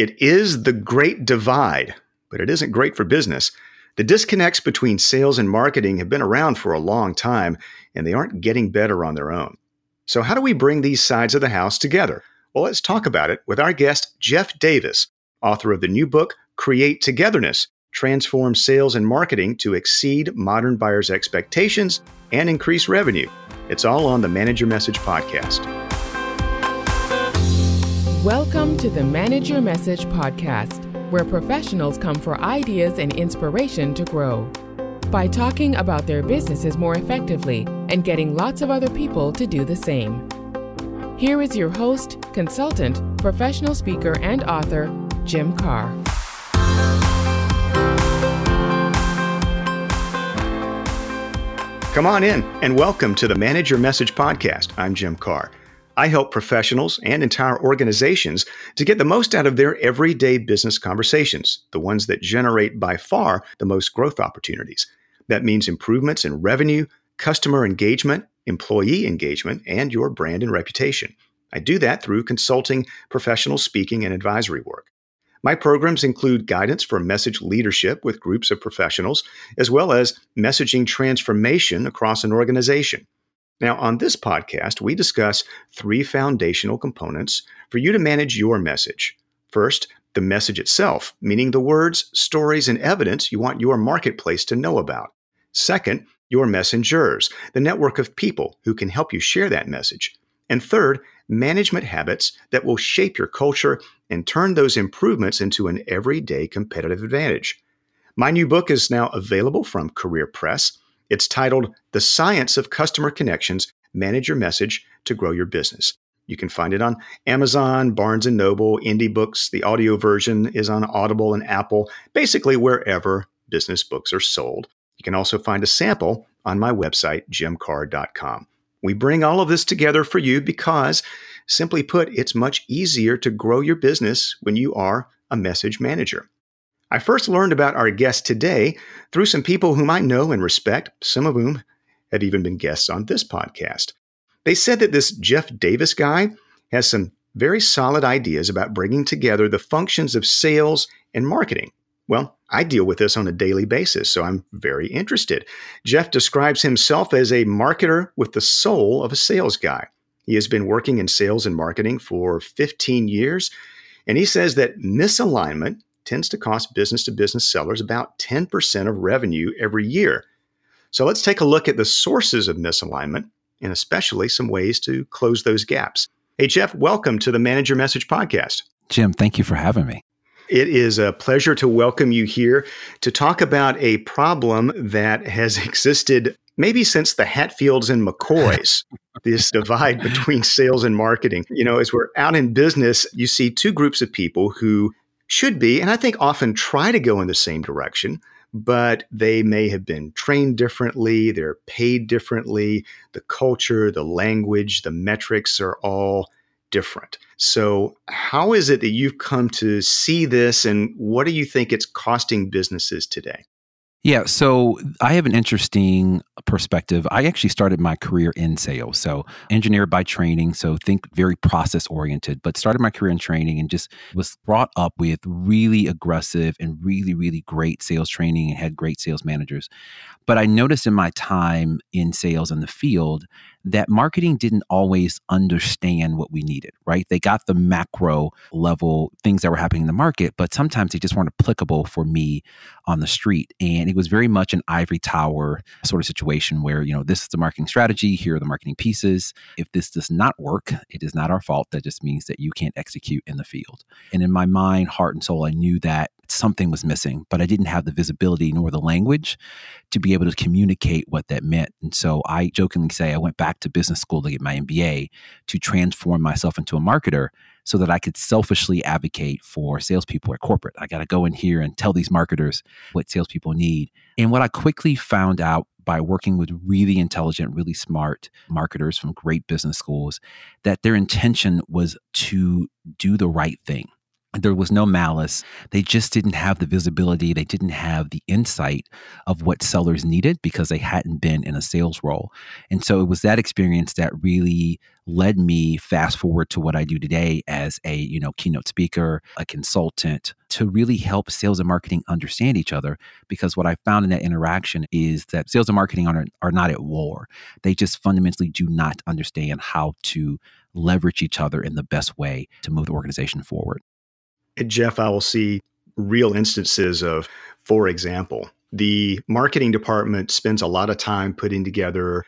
It is the great divide, but it isn't great for business. The disconnects between sales and marketing have been around for a long time, and they aren't getting better on their own. So, how do we bring these sides of the house together? Well, let's talk about it with our guest, Jeff Davis, author of the new book, Create Togetherness Transform Sales and Marketing to Exceed Modern Buyers' Expectations and Increase Revenue. It's all on the Manage Your Message podcast. Welcome to the Manage Your Message podcast, where professionals come for ideas and inspiration to grow. By talking about their businesses more effectively and getting lots of other people to do the same. Here is your host, consultant, professional speaker, and author, Jim Karrh. Come on in and welcome to the Manage Your Message podcast. I'm Jim Karrh. I help professionals and entire organizations to get the most out of their everyday business conversations, the ones that generate by far the most growth opportunities. That means improvements in revenue, customer engagement, employee engagement, and your brand and reputation. I do that through consulting, professional speaking, and advisory work. My programs include guidance for message leadership with groups of professionals, as well as messaging transformation across an organization. Now, on this podcast, we discuss three foundational components for you to manage your message. First, the message itself, meaning the words, stories, and evidence you want your marketplace to know about. Second, your messengers, the network of people who can help you share that message. And third, management habits that will shape your culture and turn those improvements into an everyday competitive advantage. My new book is now available from Career Press. It's titled The Science of Customer Connections Manage Your Message to Grow Your Business. You can find it on Amazon, Barnes and Noble, Indie Books. The audio version is on Audible and Apple, basically wherever business books are sold. You can also find a sample on my website, jimkarrh.com. We bring all of this together for you because, simply put, it's much easier to grow your business when you are a message manager. I first learned about our guest today through some people whom I know and respect, some of whom have even been guests on this podcast. They said that this Jeff Davis guy has some very solid ideas about bringing together the functions of sales and marketing. Well, I deal with this on a daily basis, so I'm very interested. Jeff describes himself as a marketer with the soul of a sales guy. He has been working in sales and marketing for 15 years, and he says that misalignment tends to cost business to business sellers about 10% of revenue every year. So let's take a look at the sources of misalignment and especially some ways to close those gaps. Hey, Jeff, welcome to the Manage Your Message podcast. Jim, thank you for having me. It is a pleasure to welcome you here to talk about a problem that has existed maybe since the Hatfields and McCoys, this divide between sales and marketing. You know, as we're out in business, you see two groups of people who should be, and I think often try to go in the same direction, but they may have been trained differently, they're paid differently, the culture, the language, the metrics are all different. So, how is it that you've come to see this, and what do you think it's costing businesses today? Yeah, so I have an interesting perspective. I actually started my career in sales. So, engineer by training, so think very process oriented, but started my career in training and just was brought up with really aggressive and really, really great sales training and had great sales managers. But I noticed in my time in sales in the field that marketing didn't always understand what we needed, right? They got the macro level things that were happening in the market, but sometimes they just weren't applicable for me on the street. And it was very much an ivory tower sort of situation where, you know, this is the marketing strategy, here are the marketing pieces. If this does not work, it is not our fault. That just means that you can't execute in the field. And in my mind, heart, and soul, I knew that something was missing, but I didn't have the visibility nor the language to be able to communicate what that meant. And so I jokingly say I went back to business school to get my MBA to transform myself into a marketer so that I could selfishly advocate for salespeople at corporate. I got to go in here and tell these marketers what salespeople need. And what I quickly found out by working with really intelligent, really smart marketers from great business schools, that their intention was to do the right thing there was no malice. They just didn't have the visibility. They didn't have the insight of what sellers needed because they hadn't been in a sales role. And so it was that experience that really led me fast forward to what I do today as a, you know, keynote speaker, a consultant to really help sales and marketing understand each other because what I found in that interaction is that sales and marketing are, are not at war. They just fundamentally do not understand how to leverage each other in the best way to move the organization forward. Jeff, I will see real instances of, for example, the marketing department spends a lot of time putting together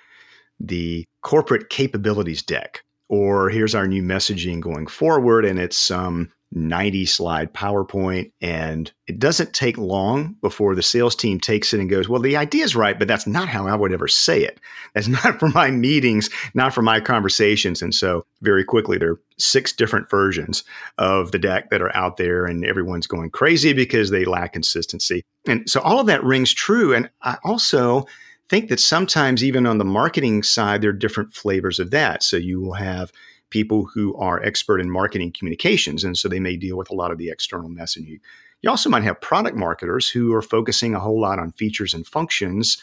the corporate capabilities deck, or here's our new messaging going forward, and it's some 90 slide PowerPoint. And it doesn't take long before the sales team takes it and goes, Well, the idea is right, but that's not how I would ever say it. That's not for my meetings, not for my conversations. And so, very quickly, there are six different versions of the deck that are out there, and everyone's going crazy because they lack consistency. And so, all of that rings true. And I also, think that sometimes even on the marketing side there are different flavors of that so you will have people who are expert in marketing communications. And so they may deal with a lot of the external messaging. You also might have product marketers who are focusing a whole lot on features and functions.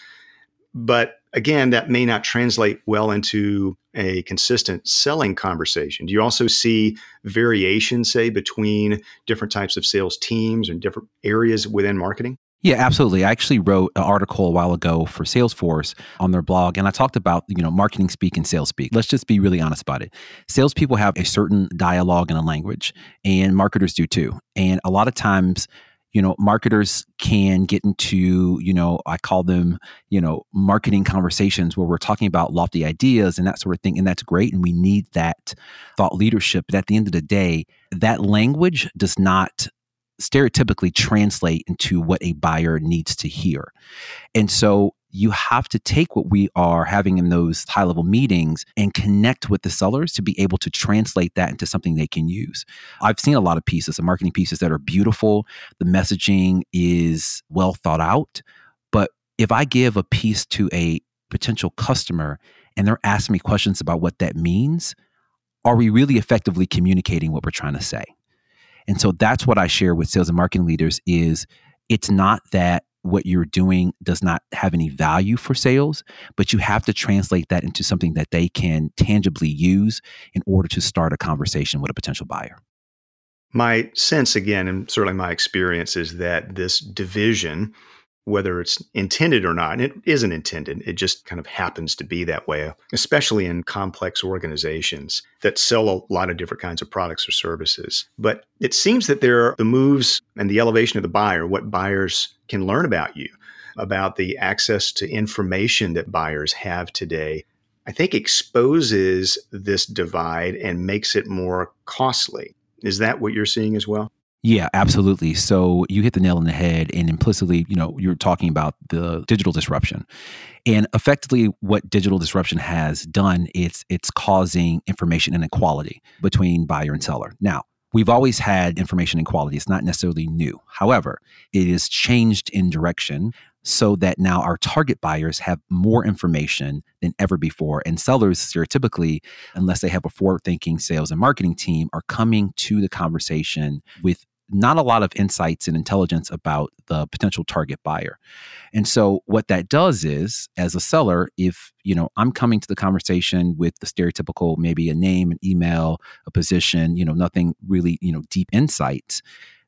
But again, that may not translate well into a consistent selling conversation. Do you also see variation, say, between different types of sales teams and different areas within marketing? Yeah, absolutely. I actually wrote an article a while ago for Salesforce on their blog, and I talked about you know marketing speak and sales speak. Let's just be really honest about it. Salespeople have a certain dialogue and a language, and marketers do too. And a lot of times, you know, marketers can get into you know I call them you know marketing conversations where we're talking about lofty ideas and that sort of thing, and that's great, and we need that thought leadership. But at the end of the day, that language does not stereotypically translate into what a buyer needs to hear. And so you have to take what we are having in those high level meetings and connect with the sellers to be able to translate that into something they can use. I've seen a lot of pieces, of marketing pieces that are beautiful. The messaging is well thought out. But if I give a piece to a potential customer and they're asking me questions about what that means, are we really effectively communicating what we're trying to say? And so that's what I share with sales and marketing leaders is it's not that what you're doing does not have any value for sales, but you have to translate that into something that they can tangibly use in order to start a conversation with a potential buyer. My sense, again, and certainly my experience, is that this division whether it's intended or not. And it isn't intended, it just kind of happens to be that way, especially in complex organizations that sell a lot of different kinds of products or services. But it seems that there are the moves and the elevation of the buyer, what buyers can learn about you, about the access to information that buyers have today. I think exposes this divide and makes it more costly. Is that what you're seeing as well? Yeah, absolutely. So you hit the nail on the head, and implicitly, you know, you're talking about the digital disruption, and effectively, what digital disruption has done it's it's causing information inequality between buyer and seller. Now, we've always had information inequality; it's not necessarily new. However, it is changed in direction so that now our target buyers have more information than ever before. And sellers, stereotypically, unless they have a forward thinking sales and marketing team, are coming to the conversation with not a lot of insights and intelligence about the potential target buyer. And so what that does is as a seller if you know I'm coming to the conversation with the stereotypical maybe a name an email a position you know nothing really you know deep insights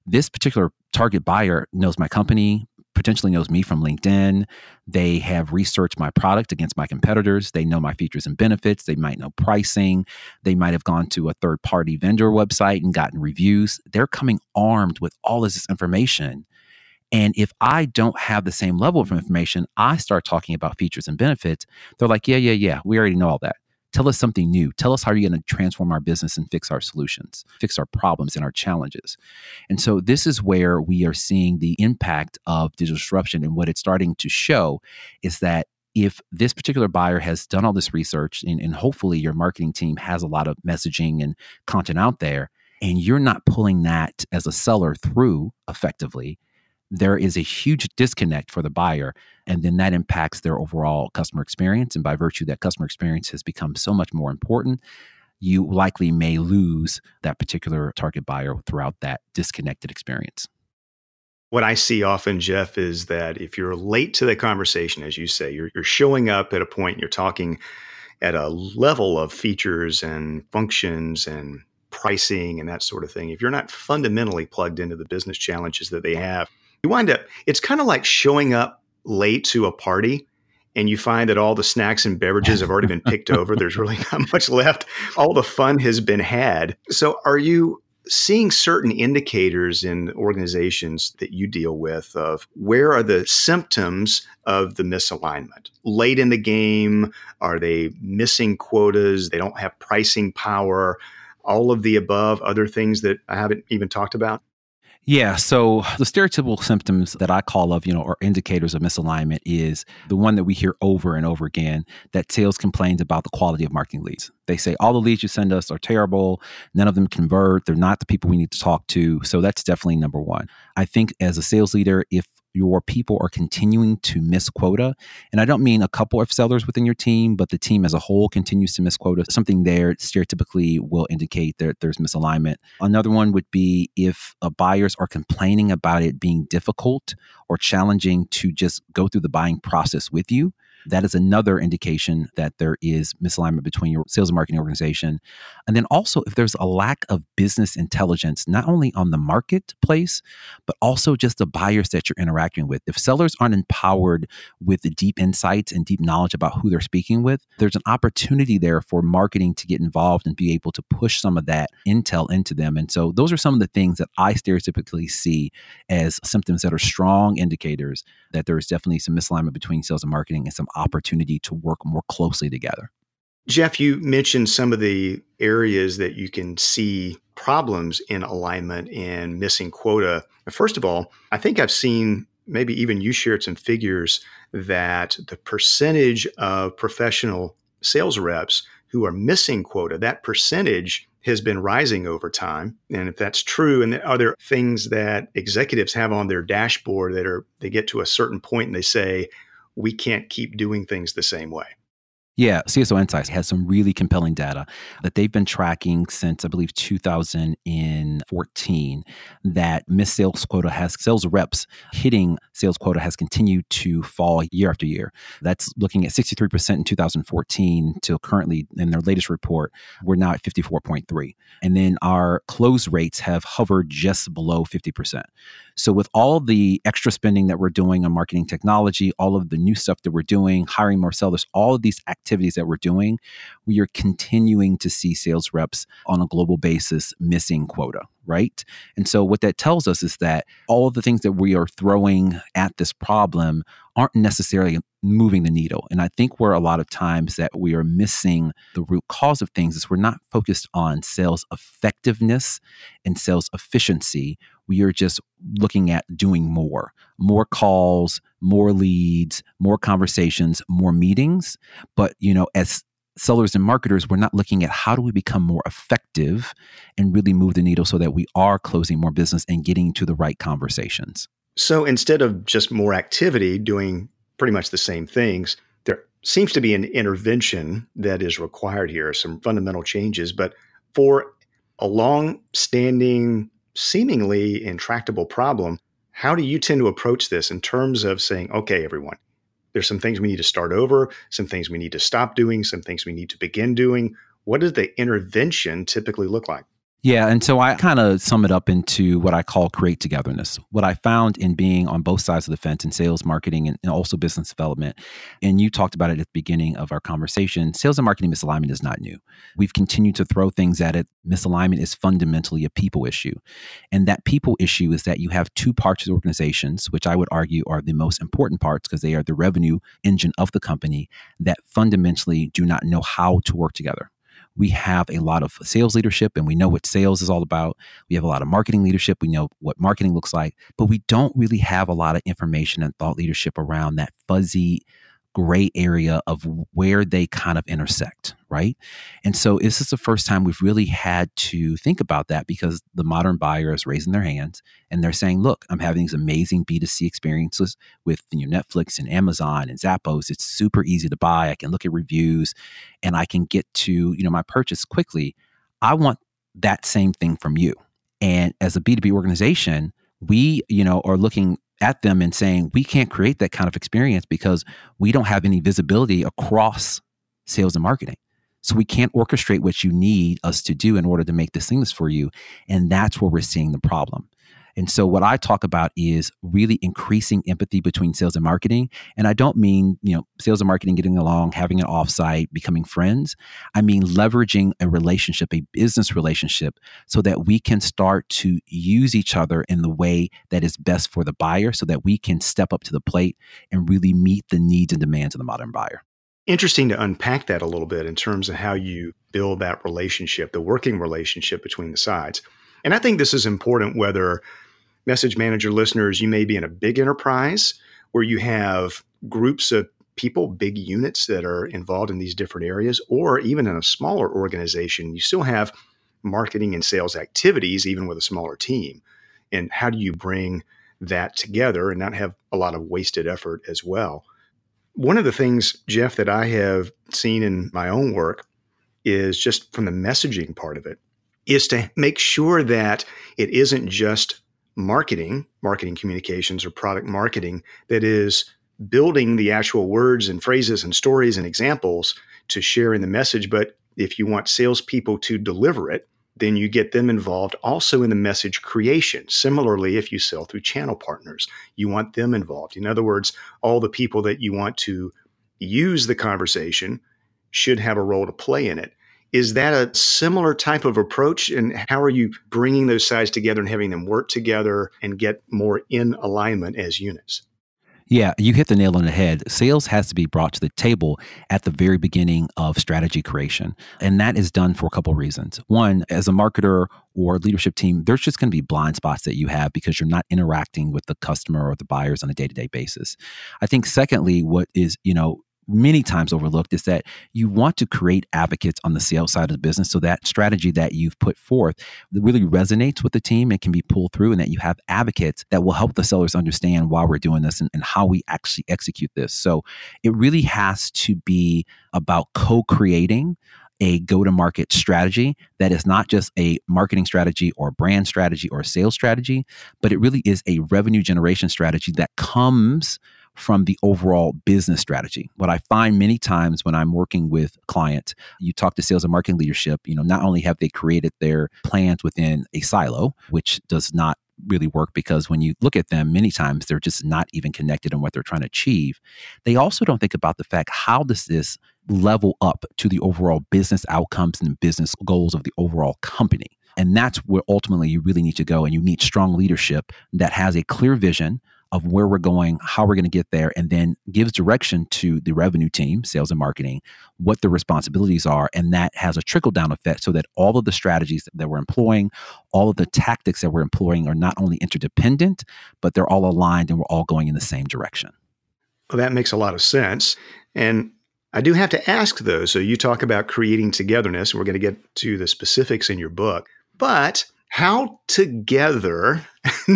this particular target buyer knows my company potentially knows me from LinkedIn. They have researched my product against my competitors. They know my features and benefits. They might know pricing. They might have gone to a third party vendor website and gotten reviews. They're coming armed with all of this information. And if I don't have the same level of information, I start talking about features and benefits. They're like, yeah, yeah, yeah, we already know all that. Tell us something new. Tell us how you're going to transform our business and fix our solutions, fix our problems and our challenges. And so this is where we are seeing the impact of digital disruption. And what it's starting to show is that if this particular buyer has done all this research and, and hopefully your marketing team has a lot of messaging and content out there, and you're not pulling that as a seller through effectively, there is a huge disconnect for the buyer and then that impacts their overall customer experience and by virtue that customer experience has become so much more important you likely may lose that particular target buyer throughout that disconnected experience. What I see often, Jeff, is that if you're late to the conversation, as you say, you're, you're showing up at a point, you're talking at a level of features and functions and pricing and that sort of thing. If you're not fundamentally plugged into the business challenges that they have, you wind up, it's kind of like showing up late to a party and you find that all the snacks and beverages have already been picked over. There's really not much left. All the fun has been had. So, are you seeing certain indicators in organizations that you deal with of where are the symptoms of the misalignment late in the game are they missing quotas they don't have pricing power all of the above other things that i haven't even talked about yeah. So the stereotypical symptoms that I call of, you know, or indicators of misalignment is the one that we hear over and over again that sales complains about the quality of marketing leads. They say all the leads you send us are terrible. None of them convert. They're not the people we need to talk to. So that's definitely number one. I think as a sales leader, if your people are continuing to miss quota. And I don't mean a couple of sellers within your team, but the team as a whole continues to miss quota. Something there stereotypically will indicate that there's misalignment. Another one would be if uh, buyers are complaining about it being difficult or challenging to just go through the buying process with you that is another indication that there is misalignment between your sales and marketing organization. And then also, if there's a lack of business intelligence, not only on the marketplace, but also just the buyers that you're interacting with. If sellers aren't empowered with the deep insights and deep knowledge about who they're speaking with, there's an opportunity there for marketing to get involved and be able to push some of that intel into them. And so, those are some of the things that I stereotypically see as symptoms that are strong indicators that there is definitely some misalignment between sales and marketing and some opportunity to work more closely together. Jeff, you mentioned some of the areas that you can see problems in alignment and missing quota. First of all, I think I've seen maybe even you shared some figures that the percentage of professional sales reps who are missing quota, that percentage has been rising over time. And if that's true, and are there things that executives have on their dashboard that are they get to a certain point and they say, we can't keep doing things the same way. Yeah, CSO Insights has some really compelling data that they've been tracking since I believe 2014 that missed sales quota has sales reps hitting sales quota has continued to fall year after year. That's looking at 63% in 2014 till currently in their latest report, we're now at 54.3. And then our close rates have hovered just below 50%. So, with all the extra spending that we're doing on marketing technology, all of the new stuff that we're doing, hiring more sellers, all of these activities that we're doing, we are continuing to see sales reps on a global basis missing quota, right? And so, what that tells us is that all of the things that we are throwing at this problem aren't necessarily moving the needle. And I think where a lot of times that we are missing the root cause of things is we're not focused on sales effectiveness and sales efficiency we are just looking at doing more more calls more leads more conversations more meetings. But you know as sellers and marketers we're not looking at how do we become more effective and really move the needle so that we are closing more business and getting to the right conversations. So instead of just more activity doing pretty much the same things there seems to be an intervention that is required here some fundamental changes. But for a long standing seemingly intractable problem, how do you tend to approach this in terms of saying, okay, everyone, there's some things we need to start over, some things we need to stop doing, some things we need to begin doing? What does the intervention typically look like? Yeah. And so I kind of sum it up into what I call create togetherness. What I found in being on both sides of the fence in sales, marketing, and, and also business development, and you talked about it at the beginning of our conversation, sales and marketing misalignment is not new. We've continued to throw things at it. Misalignment is fundamentally a people issue. And that people issue is that you have two parts of the organizations, which I would argue are the most important parts because they are the revenue engine of the company that fundamentally do not know how to work together we have a lot of sales leadership and we know what sales is all about. We have a lot of marketing leadership. We know what marketing looks like, but we don't really have a lot of information and thought leadership around that fuzzy gray area of where they kind of intersect, right? And so this is the first time we've really had to think about that because the modern buyer is raising their hands and they're saying, look, I'm having these amazing B2C experiences with you know, Netflix and Amazon and Zappos. It's super easy to buy. I can look at reviews and I can get to, you know, my purchase quickly. I want that same thing from you. And as a B2B organization, we, you know, are looking at them and saying, we can't create that kind of experience because we don't have any visibility across sales and marketing. So we can't orchestrate what you need us to do in order to make this seamless for you. And that's where we're seeing the problem. And so what I talk about is really increasing empathy between sales and marketing. And I don't mean, you know, sales and marketing getting along, having an offsite, becoming friends. I mean leveraging a relationship, a business relationship, so that we can start to use each other in the way that is best for the buyer so that we can step up to the plate and really meet the needs and demands of the modern buyer. Interesting to unpack that a little bit in terms of how you build that relationship, the working relationship between the sides. And I think this is important whether message manager listeners, you may be in a big enterprise where you have groups of people, big units that are involved in these different areas, or even in a smaller organization, you still have marketing and sales activities, even with a smaller team. And how do you bring that together and not have a lot of wasted effort as well? One of the things, Jeff, that I have seen in my own work is just from the messaging part of it, is to make sure that it isn't just marketing, marketing communications, or product marketing that is building the actual words and phrases and stories and examples to share in the message. But if you want salespeople to deliver it, then you get them involved also in the message creation. Similarly, if you sell through channel partners, you want them involved. In other words, all the people that you want to use the conversation should have a role to play in it. Is that a similar type of approach? And how are you bringing those sides together and having them work together and get more in alignment as units? Yeah, you hit the nail on the head. Sales has to be brought to the table at the very beginning of strategy creation. And that is done for a couple of reasons. One, as a marketer or leadership team, there's just going to be blind spots that you have because you're not interacting with the customer or the buyers on a day to day basis. I think, secondly, what is, you know, many times overlooked is that you want to create advocates on the sales side of the business. So that strategy that you've put forth really resonates with the team and can be pulled through and that you have advocates that will help the sellers understand why we're doing this and, and how we actually execute this. So it really has to be about co-creating a go to market strategy that is not just a marketing strategy or brand strategy or sales strategy, but it really is a revenue generation strategy that comes from the overall business strategy. What I find many times when I'm working with clients, you talk to sales and marketing leadership, you know, not only have they created their plans within a silo, which does not really work because when you look at them many times they're just not even connected in what they're trying to achieve they also don't think about the fact how does this level up to the overall business outcomes and business goals of the overall company and that's where ultimately you really need to go and you need strong leadership that has a clear vision of where we're going, how we're going to get there, and then gives direction to the revenue team, sales and marketing, what the responsibilities are. And that has a trickle down effect so that all of the strategies that we're employing, all of the tactics that we're employing are not only interdependent, but they're all aligned and we're all going in the same direction. Well, that makes a lot of sense. And I do have to ask though, so you talk about creating togetherness, and we're going to get to the specifics in your book, but how together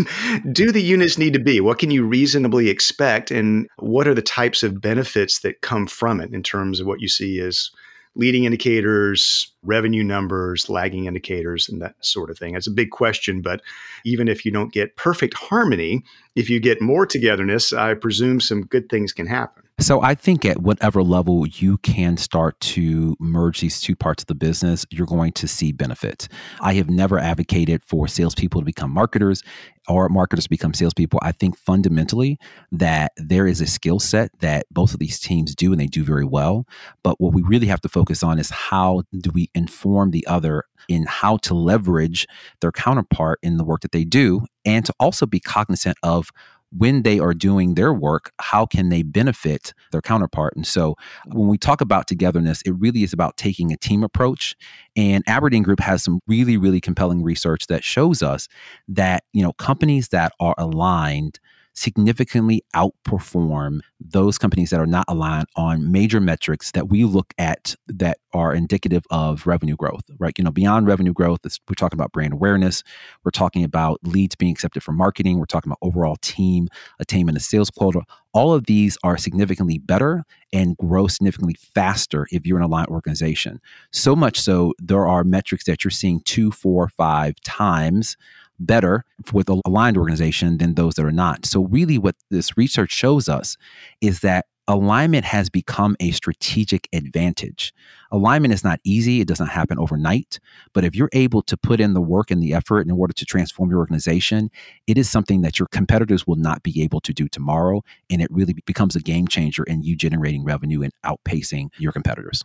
do the units need to be? What can you reasonably expect? And what are the types of benefits that come from it in terms of what you see as leading indicators, revenue numbers, lagging indicators, and that sort of thing? It's a big question, but even if you don't get perfect harmony, if you get more togetherness, I presume some good things can happen. So I think at whatever level you can start to merge these two parts of the business, you're going to see benefits. I have never advocated for salespeople to become marketers or marketers to become salespeople. I think fundamentally that there is a skill set that both of these teams do and they do very well. But what we really have to focus on is how do we inform the other in how to leverage their counterpart in the work that they do and to also be cognizant of when they are doing their work, how can they benefit their counterpart? And so when we talk about togetherness, it really is about taking a team approach. And Aberdeen Group has some really, really compelling research that shows us that, you know, companies that are aligned significantly outperform those companies that are not aligned on major metrics that we look at that are indicative of revenue growth, right? You know, beyond revenue growth, we're talking about brand awareness, we're talking about leads being accepted for marketing, we're talking about overall team attainment of sales quota. All of these are significantly better and grow significantly faster if you're an aligned organization. So much so, there are metrics that you're seeing two, four, five times better with aligned organization than those that are not. So, really, what this research shows us is that alignment has become a strategic advantage. Alignment is not easy, it doesn't happen overnight. But if you're able to put in the work and the effort in order to transform your organization, it is something that your competitors will not be able to do tomorrow. And it really becomes a game changer in you generating revenue and outpacing your competitors.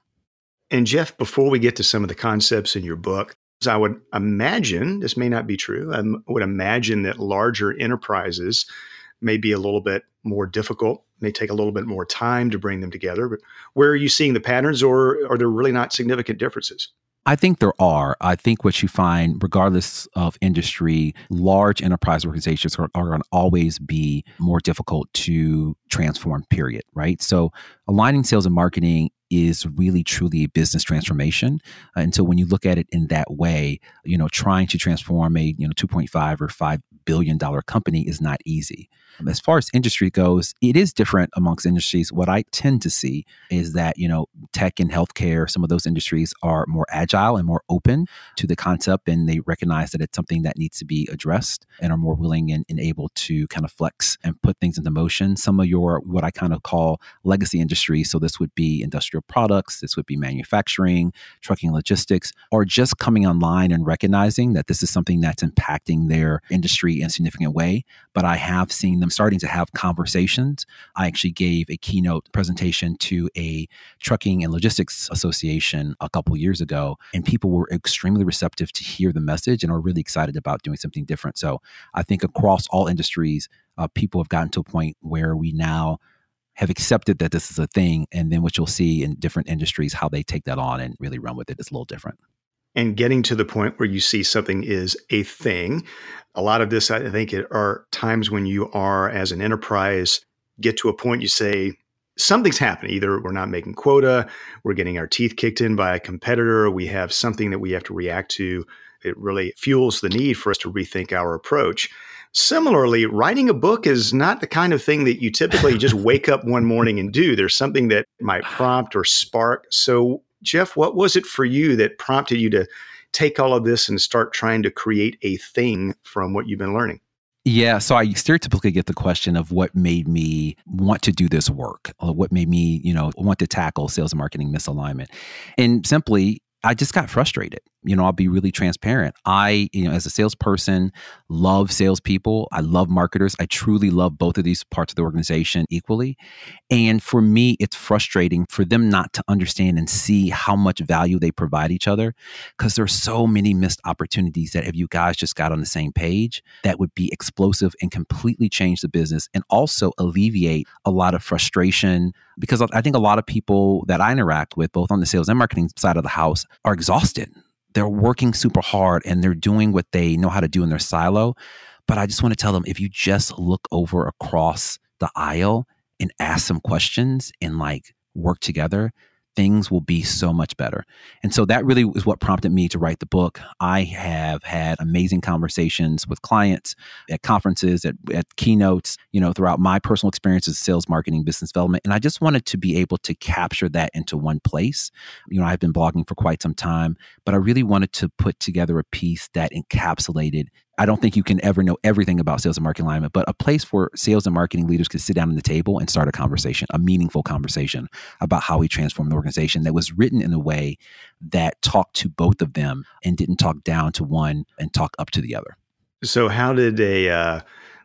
And Jeff, before we get to some of the concepts in your book, I would imagine, this may not be true, I would imagine that larger enterprises may be a little bit more difficult, may take a little bit more time to bring them together. But where are you seeing the patterns, or are there really not significant differences? I think there are. I think what you find, regardless of industry, large enterprise organizations are, are going to always be more difficult to transform, period, right? So, aligning sales and marketing is really truly a business transformation. Uh, and so when you look at it in that way, you know, trying to transform a, you know, 2.5 or 5 billion dollar company is not easy. As far as industry goes, it is different amongst industries. What I tend to see is that, you know, tech and healthcare, some of those industries are more agile and more open to the concept and they recognize that it's something that needs to be addressed and are more willing and, and able to kind of flex and put things into motion. Some of your, what I kind of call legacy industries, so this would be industrial products, this would be manufacturing, trucking logistics, are just coming online and recognizing that this is something that's impacting their industry in a significant way. But I have seen them starting to have conversations. I actually gave a keynote presentation to a trucking and logistics association a couple years ago, and people were extremely receptive to hear the message and are really excited about doing something different. So I think across all industries, uh, people have gotten to a point where we now have accepted that this is a thing. And then what you'll see in different industries, how they take that on and really run with it is a little different and getting to the point where you see something is a thing. A lot of this, I think, are times when you are, as an enterprise, get to a point you say, something's happening. Either we're not making quota, we're getting our teeth kicked in by a competitor, we have something that we have to react to. It really fuels the need for us to rethink our approach. Similarly, writing a book is not the kind of thing that you typically just wake up one morning and do. There's something that might prompt or spark. So, Jeff, what was it for you that prompted you to take all of this and start trying to create a thing from what you've been learning? Yeah, so I stereotypically get the question of what made me want to do this work, what made me, you know, want to tackle sales and marketing misalignment. And simply, I just got frustrated you know, I'll be really transparent. I, you know, as a salesperson, love salespeople. I love marketers. I truly love both of these parts of the organization equally. And for me, it's frustrating for them not to understand and see how much value they provide each other because there's so many missed opportunities that if you guys just got on the same page, that would be explosive and completely change the business and also alleviate a lot of frustration because I think a lot of people that I interact with, both on the sales and marketing side of the house, are exhausted they're working super hard and they're doing what they know how to do in their silo. But I just want to tell them if you just look over across the aisle and ask some questions and like work together, things will be so much better. And so that really is what prompted me to write the book. I have had amazing conversations with clients at conferences, at, at keynotes, you know, throughout my personal experiences, sales, marketing, business development. And I just wanted to be able to capture that into one place. You know, I've been blogging for quite some time, but I really wanted to put together a piece that encapsulated I don't think you can ever know everything about sales and marketing alignment, but a place where sales and marketing leaders could sit down at the table and start a conversation, a meaningful conversation about how we transform the organization that was written in a way that talked to both of them and didn't talk down to one and talk up to the other. So, how did a uh,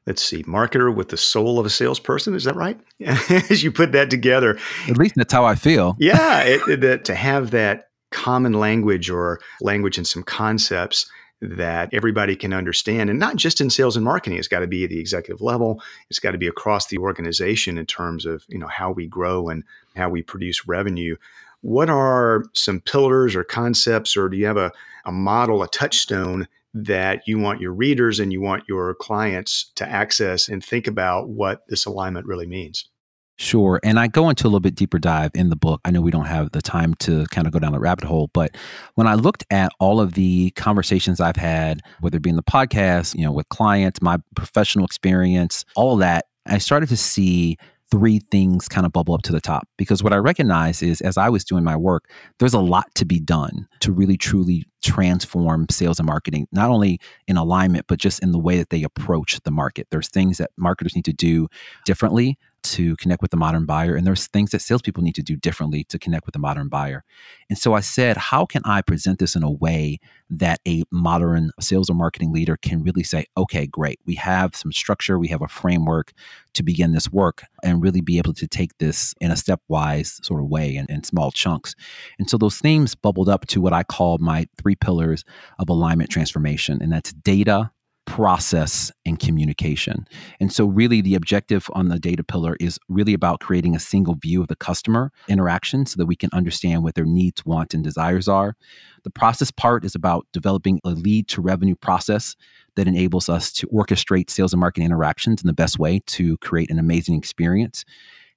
let's see, marketer with the soul of a salesperson. Is that right? As you put that together, at least that's how I feel. yeah, it, it, to have that common language or language and some concepts that everybody can understand. And not just in sales and marketing, it's got to be at the executive level. It's got to be across the organization in terms of, you know, how we grow and how we produce revenue. What are some pillars or concepts, or do you have a, a model, a touchstone that you want your readers and you want your clients to access and think about what this alignment really means. Sure. And I go into a little bit deeper dive in the book. I know we don't have the time to kind of go down the rabbit hole, but when I looked at all of the conversations I've had, whether it be in the podcast, you know, with clients, my professional experience, all of that, I started to see three things kind of bubble up to the top because what I recognize is as I was doing my work, there's a lot to be done to really truly transform sales and marketing, not only in alignment, but just in the way that they approach the market. There's things that marketers need to do differently to connect with the modern buyer. And there's things that salespeople need to do differently to connect with the modern buyer. And so I said, how can I present this in a way that a modern sales or marketing leader can really say, okay, great, we have some structure, we have a framework to begin this work and really be able to take this in a stepwise sort of way in, in small chunks. And so those themes bubbled up to what I call my three pillars of alignment transformation, and that's data, process and communication. And so, really, the objective on the data pillar is really about creating a single view of the customer interaction so that we can understand what their needs, wants, and desires are. The process part is about developing a lead to revenue process that enables us to orchestrate sales and marketing interactions in the best way to create an amazing experience.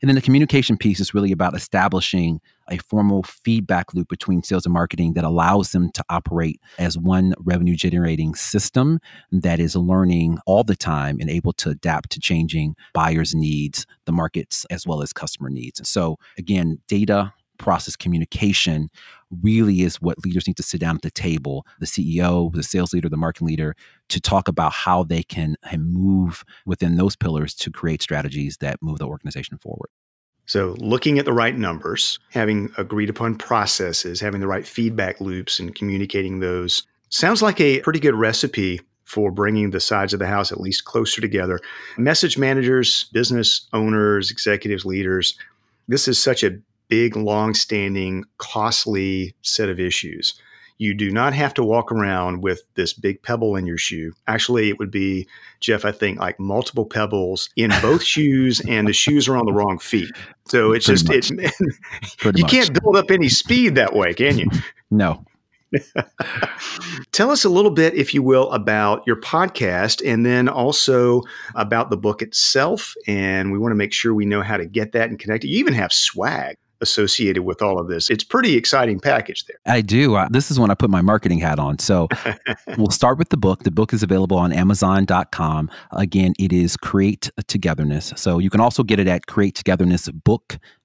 And then the communication piece is really about establishing a formal feedback loop between sales and marketing that allows them to operate as one revenue generating system that is learning all the time and able to adapt to changing buyers' needs, the markets, as well as customer needs. So, again, data, process communication really is what leaders need to sit down at the table the ceo the sales leader the marketing leader to talk about how they can move within those pillars to create strategies that move the organization forward so, looking at the right numbers, having agreed upon processes, having the right feedback loops, and communicating those sounds like a pretty good recipe for bringing the sides of the house at least closer together. Message managers, business owners, executives, leaders, this is such a big, long standing, costly set of issues you do not have to walk around with this big pebble in your shoe. Actually, it would be, Jeff, I think like multiple pebbles in both shoes, and the shoes are on the wrong feet. So it's Pretty just, much. it, you much. can't build up any speed that way, can you? no. Tell us a little bit, if you will, about your podcast and then also about the book itself. And we want to make sure we know how to get that and connect it. You even have swag associated with all of this. It's pretty exciting package there. I do. Uh, this is when I put my marketing hat on. So we'll start with the book. The book is available on amazon.com. Again, it is Create Togetherness. So you can also get it at Create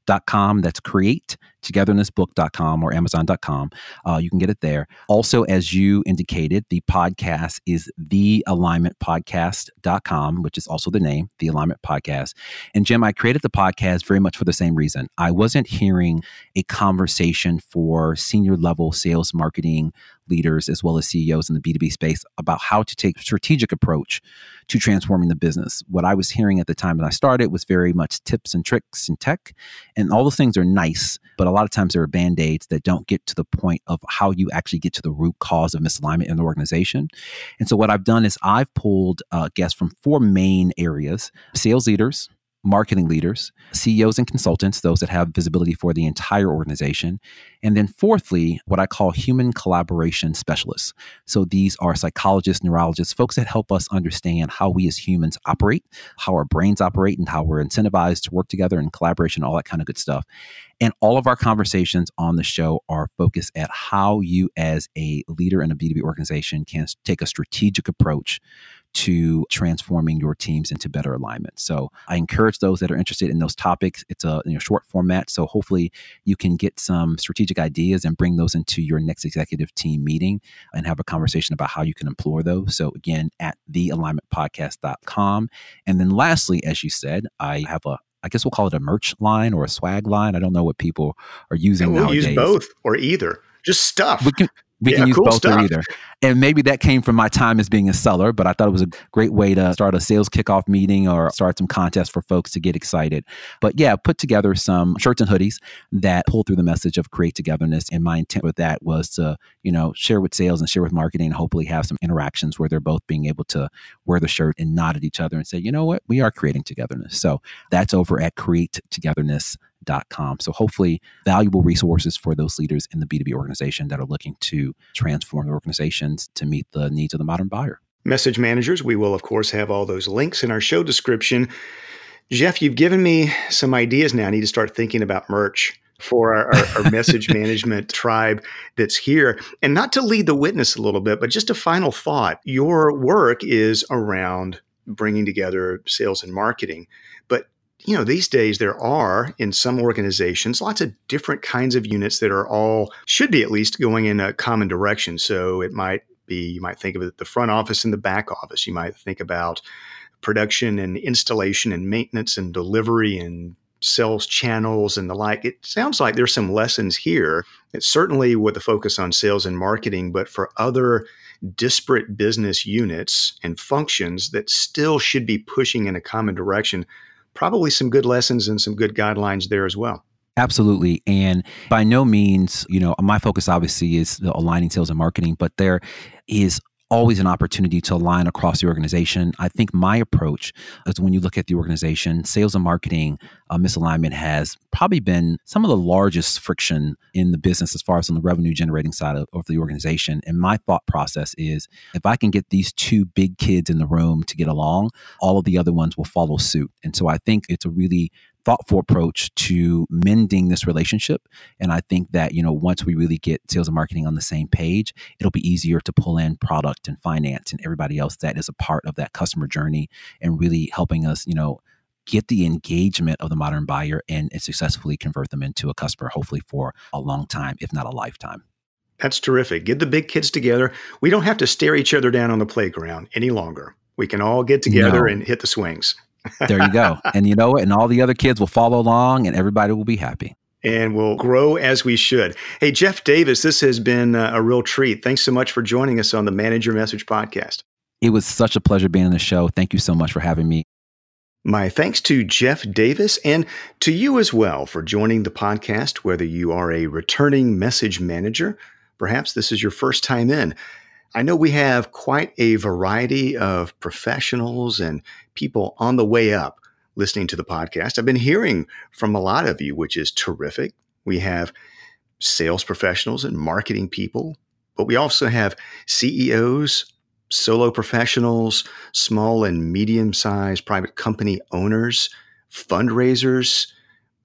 Togetherness Book com. That's create togethernessbook.com or amazon.com. Uh, you can get it there. Also, as you indicated, the podcast is the alignmentpodcast.com, which is also the name, the alignment podcast. And Jim, I created the podcast very much for the same reason. I wasn't hearing a conversation for senior level sales marketing leaders as well as CEOs in the B2B space about how to take a strategic approach to transforming the business. What I was hearing at the time when I started was very much tips and tricks and tech. And all those things are nice, but a lot of times there are band aids that don't get to the point of how you actually get to the root cause of misalignment in the organization. And so what I've done is I've pulled uh, guests from four main areas sales leaders, marketing leaders, CEOs and consultants, those that have visibility for the entire organization. And then, fourthly, what I call human collaboration specialists. So, these are psychologists, neurologists, folks that help us understand how we as humans operate, how our brains operate, and how we're incentivized to work together in collaboration, all that kind of good stuff. And all of our conversations on the show are focused at how you, as a leader in a B2B organization, can take a strategic approach to transforming your teams into better alignment. So I encourage those that are interested in those topics. It's a you know, short format, so hopefully you can get some strategic ideas and bring those into your next executive team meeting and have a conversation about how you can employ those. So again, at thealignmentpodcast.com. And then lastly, as you said, I have a I guess we'll call it a merch line or a swag line. I don't know what people are using we'll nowadays. use both or either. Just stuff. We can we yeah, can use cool both stuff. or either. And maybe that came from my time as being a seller, but I thought it was a great way to start a sales kickoff meeting or start some contests for folks to get excited. But yeah, put together some shirts and hoodies that pull through the message of create togetherness. And my intent with that was to, you know, share with sales and share with marketing and hopefully have some interactions where they're both being able to wear the shirt and nod at each other and say, you know what, we are creating togetherness. So that's over at create togetherness. So hopefully valuable resources for those leaders in the B2B organization that are looking to transform the organization solutions to meet the needs of the modern buyer. Message managers, we will, of course, have all those links in our show description. Jeff, you've given me some ideas now. I need to start thinking about merch for our, our, our message management tribe that's here. And not to lead the witness a little bit, but just a final thought. Your work is around bringing together sales and marketing. You know, these days there are in some organizations lots of different kinds of units that are all should be at least going in a common direction. So it might be you might think of it the front office and the back office. You might think about production and installation and maintenance and delivery and sales channels and the like. It sounds like there's some lessons here. It's certainly with the focus on sales and marketing, but for other disparate business units and functions that still should be pushing in a common direction, probably some good lessons and some good guidelines there as well. Absolutely. And by no means, you know, my focus obviously is the aligning sales and marketing, but there is always an opportunity to align across the organization. I think my approach is when you look at the organization, sales and marketing uh, misalignment has probably been some of the largest friction in the business as far as on the revenue generating side of, of the organization. And my thought process is if I can get these two big kids in the room to get along, all of the other ones will follow suit. And so I think it's a really thoughtful approach to mending this relationship. And I think that, you know, once we really get sales and marketing on the same page, it'll be easier to pull in product and finance and everybody else that is a part of that customer journey and really helping us, you know, get the engagement of the modern buyer and, and successfully convert them into a customer, hopefully for a long time, if not a lifetime. That's terrific. Get the big kids together. We don't have to stare each other down on the playground any longer. We can all get together no. and hit the swings there you go. And you know what? And all the other kids will follow along and everybody will be happy. And we'll grow as we should. Hey, Jeff Davis, this has been uh, a real treat. Thanks so much for joining us on the Manage Your Message podcast. It was such a pleasure being on the show. Thank you so much for having me. My thanks to Jeff Davis and to you as well for joining the podcast, whether you are a returning message manager, perhaps this is your first time in. I know we have quite a variety of professionals and people on the way up listening to the podcast. I've been hearing from a lot of you, which is terrific. We have sales professionals and marketing people, but we also have CEOs, solo professionals, small and medium sized private company owners, fundraisers,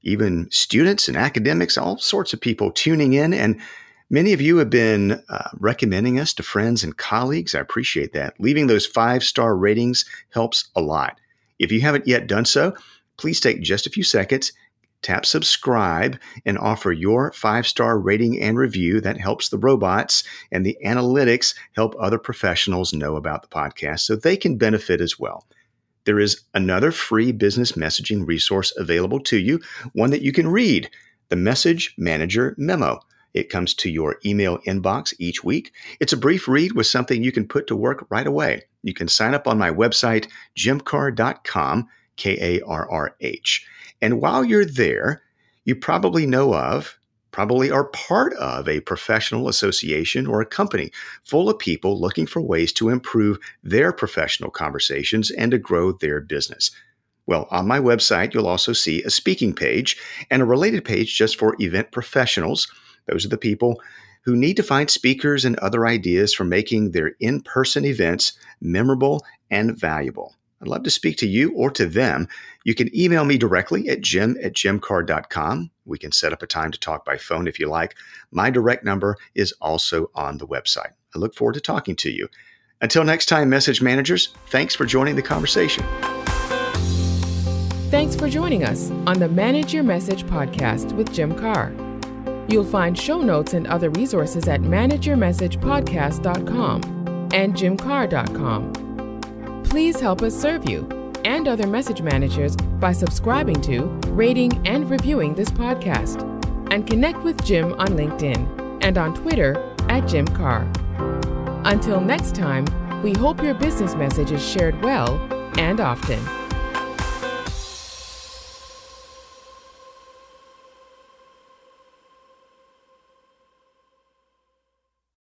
even students and academics, all sorts of people tuning in. And Many of you have been uh, recommending us to friends and colleagues. I appreciate that. Leaving those five star ratings helps a lot. If you haven't yet done so, please take just a few seconds, tap subscribe, and offer your five star rating and review. That helps the robots and the analytics help other professionals know about the podcast so they can benefit as well. There is another free business messaging resource available to you, one that you can read the Message Manager Memo. It comes to your email inbox each week. It's a brief read with something you can put to work right away. You can sign up on my website, jimkarrh.com, K A R R H. And while you're there, you probably know of, probably are part of a professional association or a company full of people looking for ways to improve their professional conversations and to grow their business. Well, on my website, you'll also see a speaking page and a related page just for event professionals those are the people who need to find speakers and other ideas for making their in person events memorable and valuable. I'd love to speak to you or to them. You can email me directly at jim at jimkarrh.com. We can set up a time to talk by phone if you like. My direct number is also on the website. I look forward to talking to you. Until next time, message managers, thanks for joining the conversation. Thanks for joining us on the Manage Your Message podcast with Jim Karrh. You'll find show notes and other resources at manageyourmessagepodcast.com and jimkarrh.com. Please help us serve you and other message managers by subscribing to, rating, and reviewing this podcast. And connect with Jim on LinkedIn and on Twitter at Jim Karrh. Until next time, we hope your business message is shared well and often.